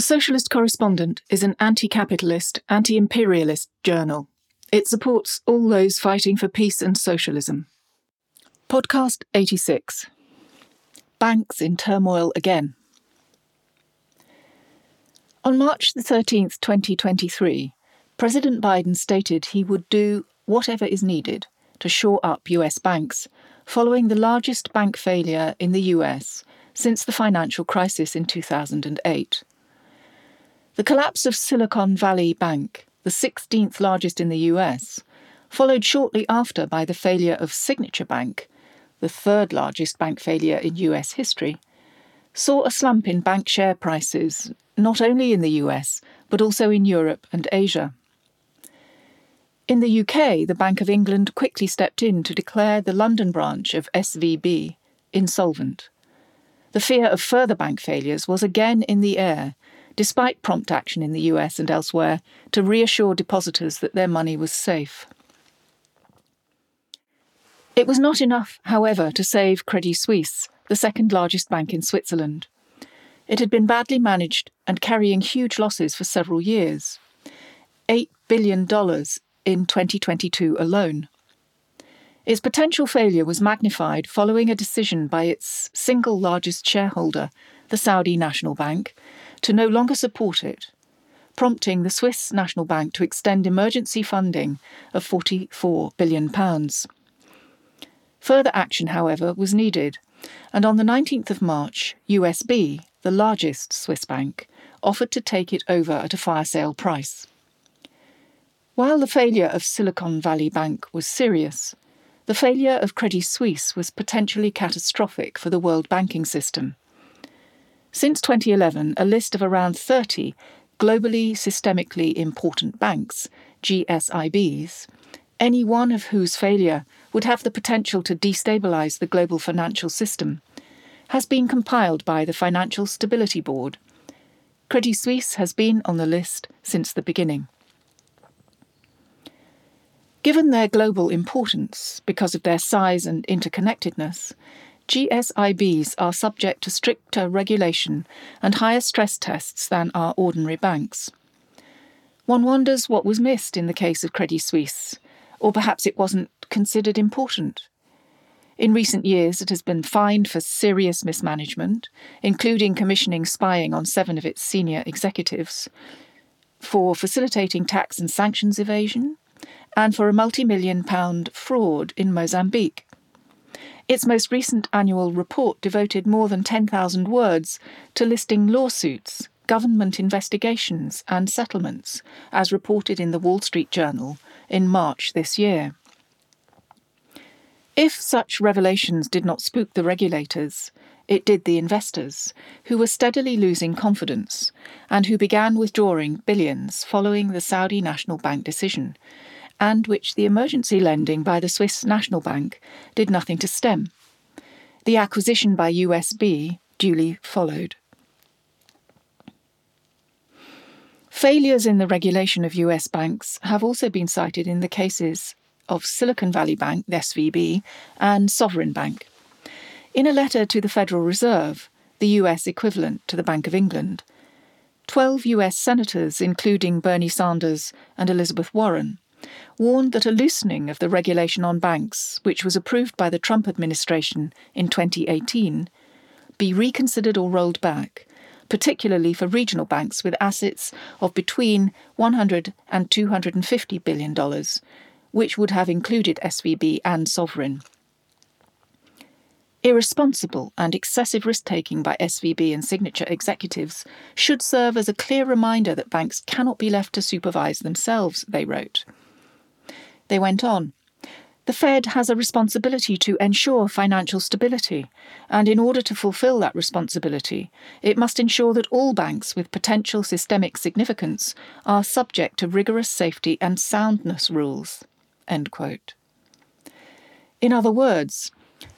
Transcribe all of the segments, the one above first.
The Socialist Correspondent is an anti capitalist, anti imperialist journal. It supports all those fighting for peace and socialism. Podcast 86 Banks in Turmoil Again. On March the 13th, 2023, President Biden stated he would do whatever is needed to shore up US banks following the largest bank failure in the US since the financial crisis in 2008. The collapse of Silicon Valley Bank, the 16th largest in the US, followed shortly after by the failure of Signature Bank, the third largest bank failure in US history, saw a slump in bank share prices not only in the US, but also in Europe and Asia. In the UK, the Bank of England quickly stepped in to declare the London branch of SVB insolvent. The fear of further bank failures was again in the air despite prompt action in the US and elsewhere to reassure depositors that their money was safe. It was not enough, however, to save Credit Suisse, the second largest bank in Switzerland. It had been badly managed and carrying huge losses for several years $8 billion in 2022 alone. Its potential failure was magnified following a decision by its single largest shareholder, the Saudi National Bank, to no longer support it, prompting the Swiss National Bank to extend emergency funding of £44 billion. Further action, however, was needed, and on the 19th of March, UBS, the largest Swiss bank, offered to take it over at a fire sale price. While the failure of Silicon Valley Bank was serious, the failure of Credit Suisse was potentially catastrophic for the world banking system. Since 2011, a list of around 30 globally systemically important banks, GSIBs, any one of whose failure would have the potential to destabilise the global financial system, has been compiled by the Financial Stability Board. Credit Suisse has been on the list since the beginning. Given their global importance, because of their size and interconnectedness, GSIBs are subject to stricter regulation and higher stress tests than are ordinary banks. One wonders what was missed in the case of Credit Suisse, or perhaps it wasn't considered important. In recent years, it has been fined for serious mismanagement, including commissioning spying on seven of its senior executives, for facilitating tax and sanctions evasion, and for a multi million pound fraud in Mozambique. Its most recent annual report devoted more than 10,000 words to listing lawsuits, government investigations, and settlements, as reported in the Wall Street Journal in March this year. If such revelations did not spook the regulators, it did the investors, who were steadily losing confidence and who began withdrawing billions following the Saudi National Bank decision, and which the emergency lending by the Swiss National Bank did nothing to stem. The acquisition by UBS duly followed. Failures in the regulation of US banks have also been cited in the cases of Silicon Valley Bank, SVB, and Sovereign Bank. In a letter to the Federal Reserve, the US equivalent to the Bank of England, 12 US senators, including Bernie Sanders and Elizabeth Warren, warned that a loosening of the regulation on banks, which was approved by the Trump administration in 2018, be reconsidered or rolled back, particularly for regional banks with assets of between 100 and 250 billion dollars, which would have included SVB and Sovereign. Irresponsible and excessive risk taking by SVB and Signature executives should serve as a clear reminder that banks cannot be left to supervise themselves, they wrote. They went on. The Fed has a responsibility to ensure financial stability, and in order to fulfill that responsibility, it must ensure that all banks with potential systemic significance are subject to rigorous safety and soundness rules. In other words,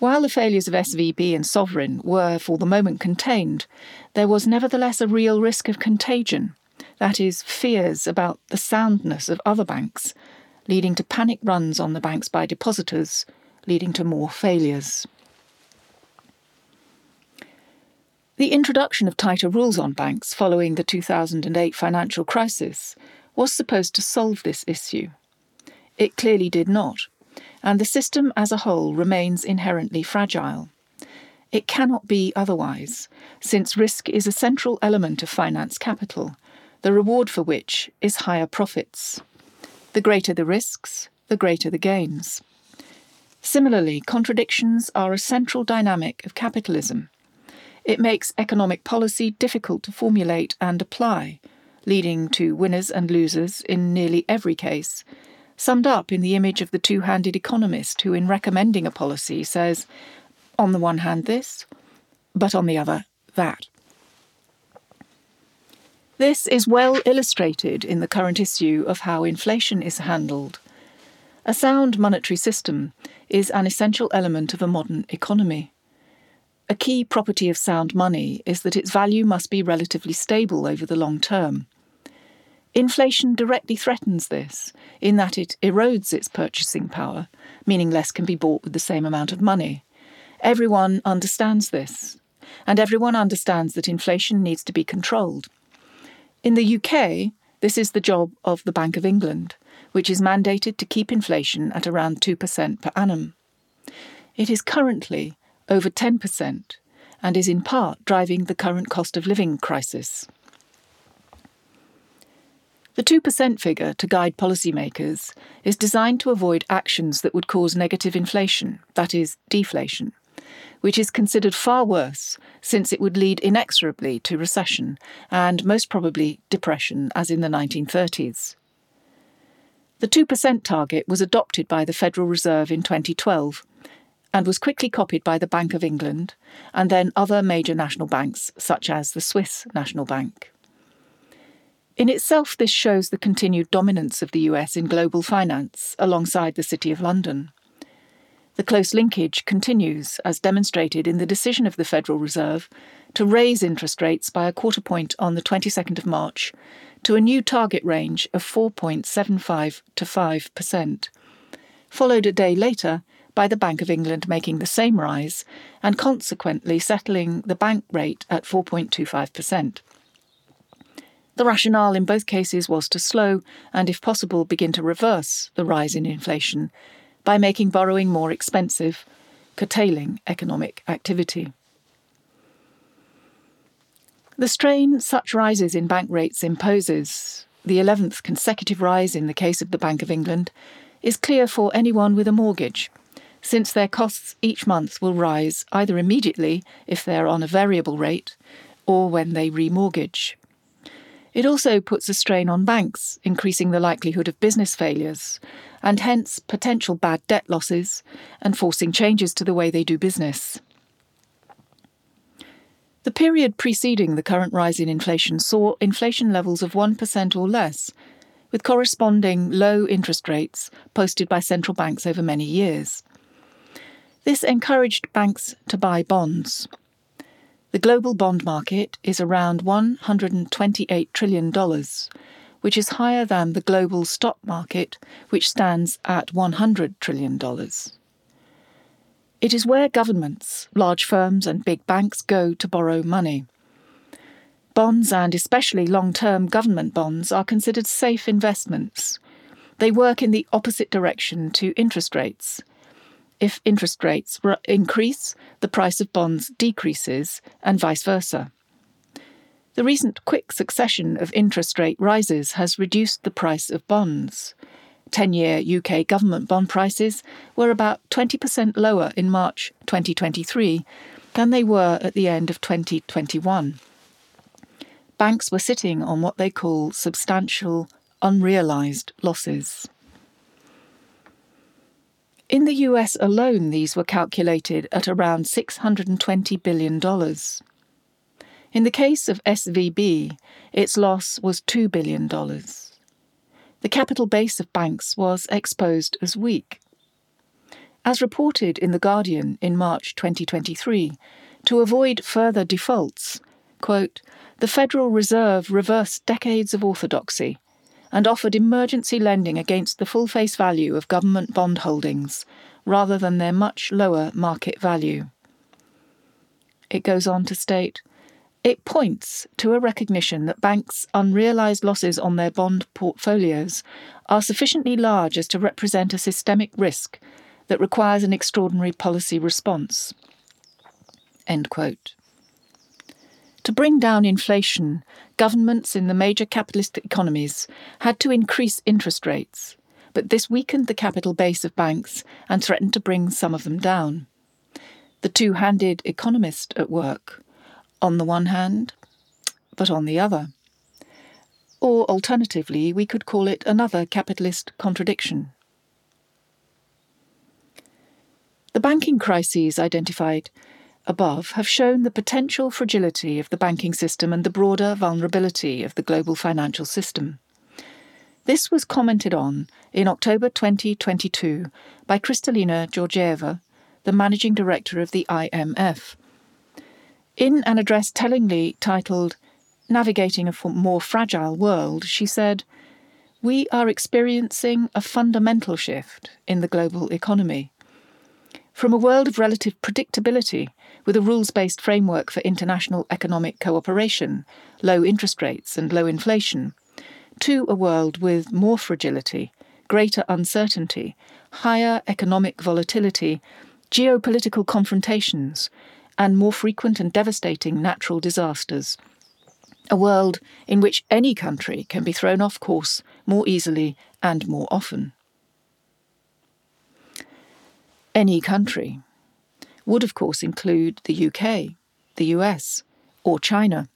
while the failures of SVB and Sovereign were for the moment contained, there was nevertheless a real risk of contagion, that is, fears about the soundness of other banks leading to panic runs on the banks by depositors, leading to more failures. The introduction of tighter rules on banks following the 2008 financial crisis was supposed to solve this issue. It clearly did not, and the system as a whole remains inherently fragile. It cannot be otherwise, since risk is a central element of finance capital, the reward for which is higher profits. The greater the risks, the greater the gains. Similarly, contradictions are a central dynamic of capitalism it makes economic policy difficult to formulate and apply, leading to winners and losers in nearly every case, summed up in the image of the two handed economist who, in recommending a policy, says, on the one hand, this, but on the other, that. This is well illustrated in the current issue of how inflation is handled. A sound monetary system is an essential element of a modern economy. A key property of sound money is that its value must be relatively stable over the long term. Inflation directly threatens this, in that it erodes its purchasing power, meaning less can be bought with the same amount of money. Everyone understands this, and everyone understands that inflation needs to be controlled. In the UK, this is the job of the Bank of England, which is mandated to keep inflation at around 2% per annum. It is currently over 10%, and is in part driving the current cost of living crisis. The 2% figure to guide policymakers is designed to avoid actions that would cause negative inflation, that is, deflation, which is considered far worse since it would lead inexorably to recession and most probably depression, as in the 1930s. The 2% target was adopted by the Federal Reserve in 2012 and was quickly copied by the Bank of England and then other major national banks, such as the Swiss National Bank. In itself, this shows the continued dominance of the US in global finance alongside the City of London. The close linkage continues, as demonstrated in the decision of the Federal Reserve to raise interest rates by a quarter point on the 22nd of March to a new target range of 4.75 to 5%, followed a day later by the Bank of England making the same rise and consequently settling the bank rate at 4.25%. The rationale in both cases was to slow and, if possible, begin to reverse the rise in inflation by making borrowing more expensive, curtailing economic activity. The strain such rises in bank rates imposes, the 11th consecutive rise in the case of the Bank of England, is clear for anyone with a mortgage since their costs each month will rise either immediately if they're on a variable rate or when they remortgage. It also puts a strain on banks, increasing the likelihood of business failures, and hence potential bad debt losses, and forcing changes to the way they do business. The period preceding the current rise in inflation saw inflation levels of 1% or less, with corresponding low interest rates posted by central banks over many years. This encouraged banks to buy bonds. The global bond market is around $128 trillion, which is higher than the global stock market, which stands at $100 trillion. It is where governments, large firms, and big banks go to borrow money. Bonds, and especially long term government bonds, are considered safe investments. They work in the opposite direction to interest rates if interest rates increase, the price of bonds decreases, and vice versa. The recent quick succession of interest rate rises has reduced the price of bonds. 10 year UK government bond prices were about 20% lower in March 2023 than they were at the end of 2021. Banks were sitting on what they call substantial unrealised losses. In the US alone, these were calculated at around $620 billion. In the case of SVB, its loss was $2 billion. The capital base of banks was exposed as weak. As reported in The Guardian in March 2023, to avoid further defaults, quote, the Federal Reserve reversed decades of orthodoxy and offered emergency lending against the full face value of government bond holdings rather than their much lower market value. It goes on to state It points to a recognition that banks' unrealised losses on their bond portfolios are sufficiently large as to represent a systemic risk that requires an extraordinary policy response. End quote. To bring down inflation, governments in the major capitalist economies had to increase interest rates, but this weakened the capital base of banks and threatened to bring some of them down. The two handed economist at work on the one hand, but on the other. Or alternatively, we could call it another capitalist contradiction. The banking crises identified above have shown the potential fragility of the banking system and the broader vulnerability of the global financial system. This was commented on in October 2022 by Kristalina Georgieva, the managing director of the IMF, in an address tellingly titled Navigating a More Fragile World, she said, We are experiencing a fundamental shift in the global economy. From a world of relative predictability, with a rules based framework for international economic cooperation, low interest rates, and low inflation, to a world with more fragility, greater uncertainty, higher economic volatility, geopolitical confrontations, and more frequent and devastating natural disasters. A world in which any country can be thrown off course more easily and more often. Any country would, of course, include the UK, the US, or China.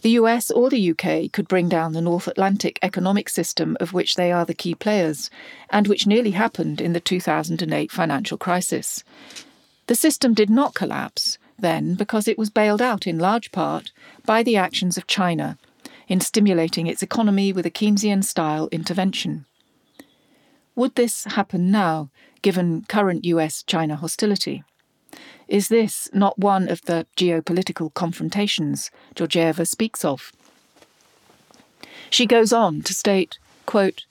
The US or the UK could bring down the North Atlantic economic system of which they are the key players, and which nearly happened in the 2008 financial crisis. The system did not collapse then because it was bailed out in large part by the actions of China in stimulating its economy with a Keynesian style intervention. Would this happen now, given current US China hostility? Is this not one of the geopolitical confrontations Georgieva speaks of? She goes on to state, quote,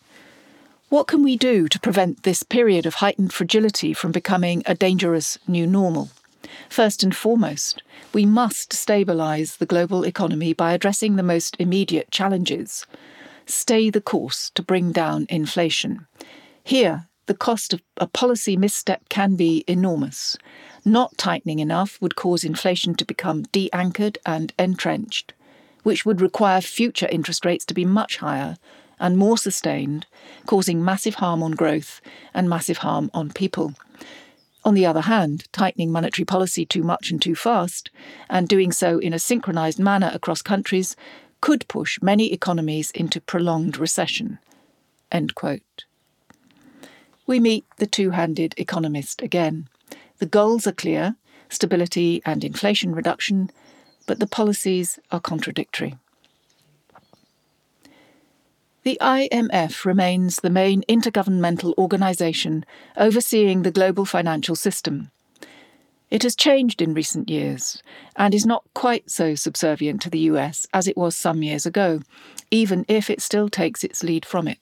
what can we do to prevent this period of heightened fragility from becoming a dangerous new normal? First and foremost, we must stabilise the global economy by addressing the most immediate challenges. Stay the course to bring down inflation. Here, the cost of a policy misstep can be enormous. Not tightening enough would cause inflation to become de anchored and entrenched, which would require future interest rates to be much higher and more sustained, causing massive harm on growth and massive harm on people. On the other hand, tightening monetary policy too much and too fast, and doing so in a synchronised manner across countries, could push many economies into prolonged recession. We meet the two handed economist again. The goals are clear stability and inflation reduction, but the policies are contradictory. The IMF remains the main intergovernmental organisation overseeing the global financial system. It has changed in recent years and is not quite so subservient to the US as it was some years ago, even if it still takes its lead from it.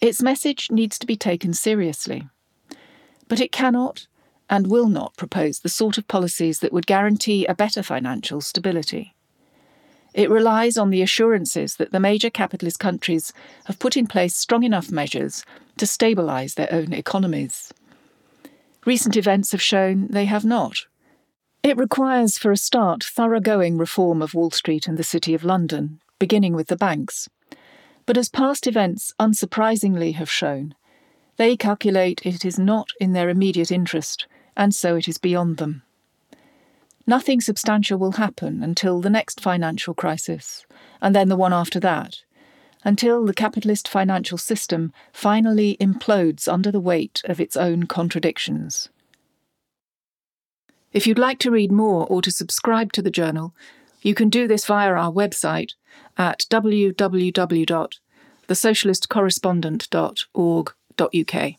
Its message needs to be taken seriously. But it cannot and will not propose the sort of policies that would guarantee a better financial stability. It relies on the assurances that the major capitalist countries have put in place strong enough measures to stabilise their own economies. Recent events have shown they have not. It requires, for a start, thoroughgoing reform of Wall Street and the City of London, beginning with the banks. But as past events unsurprisingly have shown, they calculate it is not in their immediate interest, and so it is beyond them. Nothing substantial will happen until the next financial crisis, and then the one after that, until the capitalist financial system finally implodes under the weight of its own contradictions. If you'd like to read more or to subscribe to the journal, you can do this via our website at www.thesocialistcorrespondent.org.uk.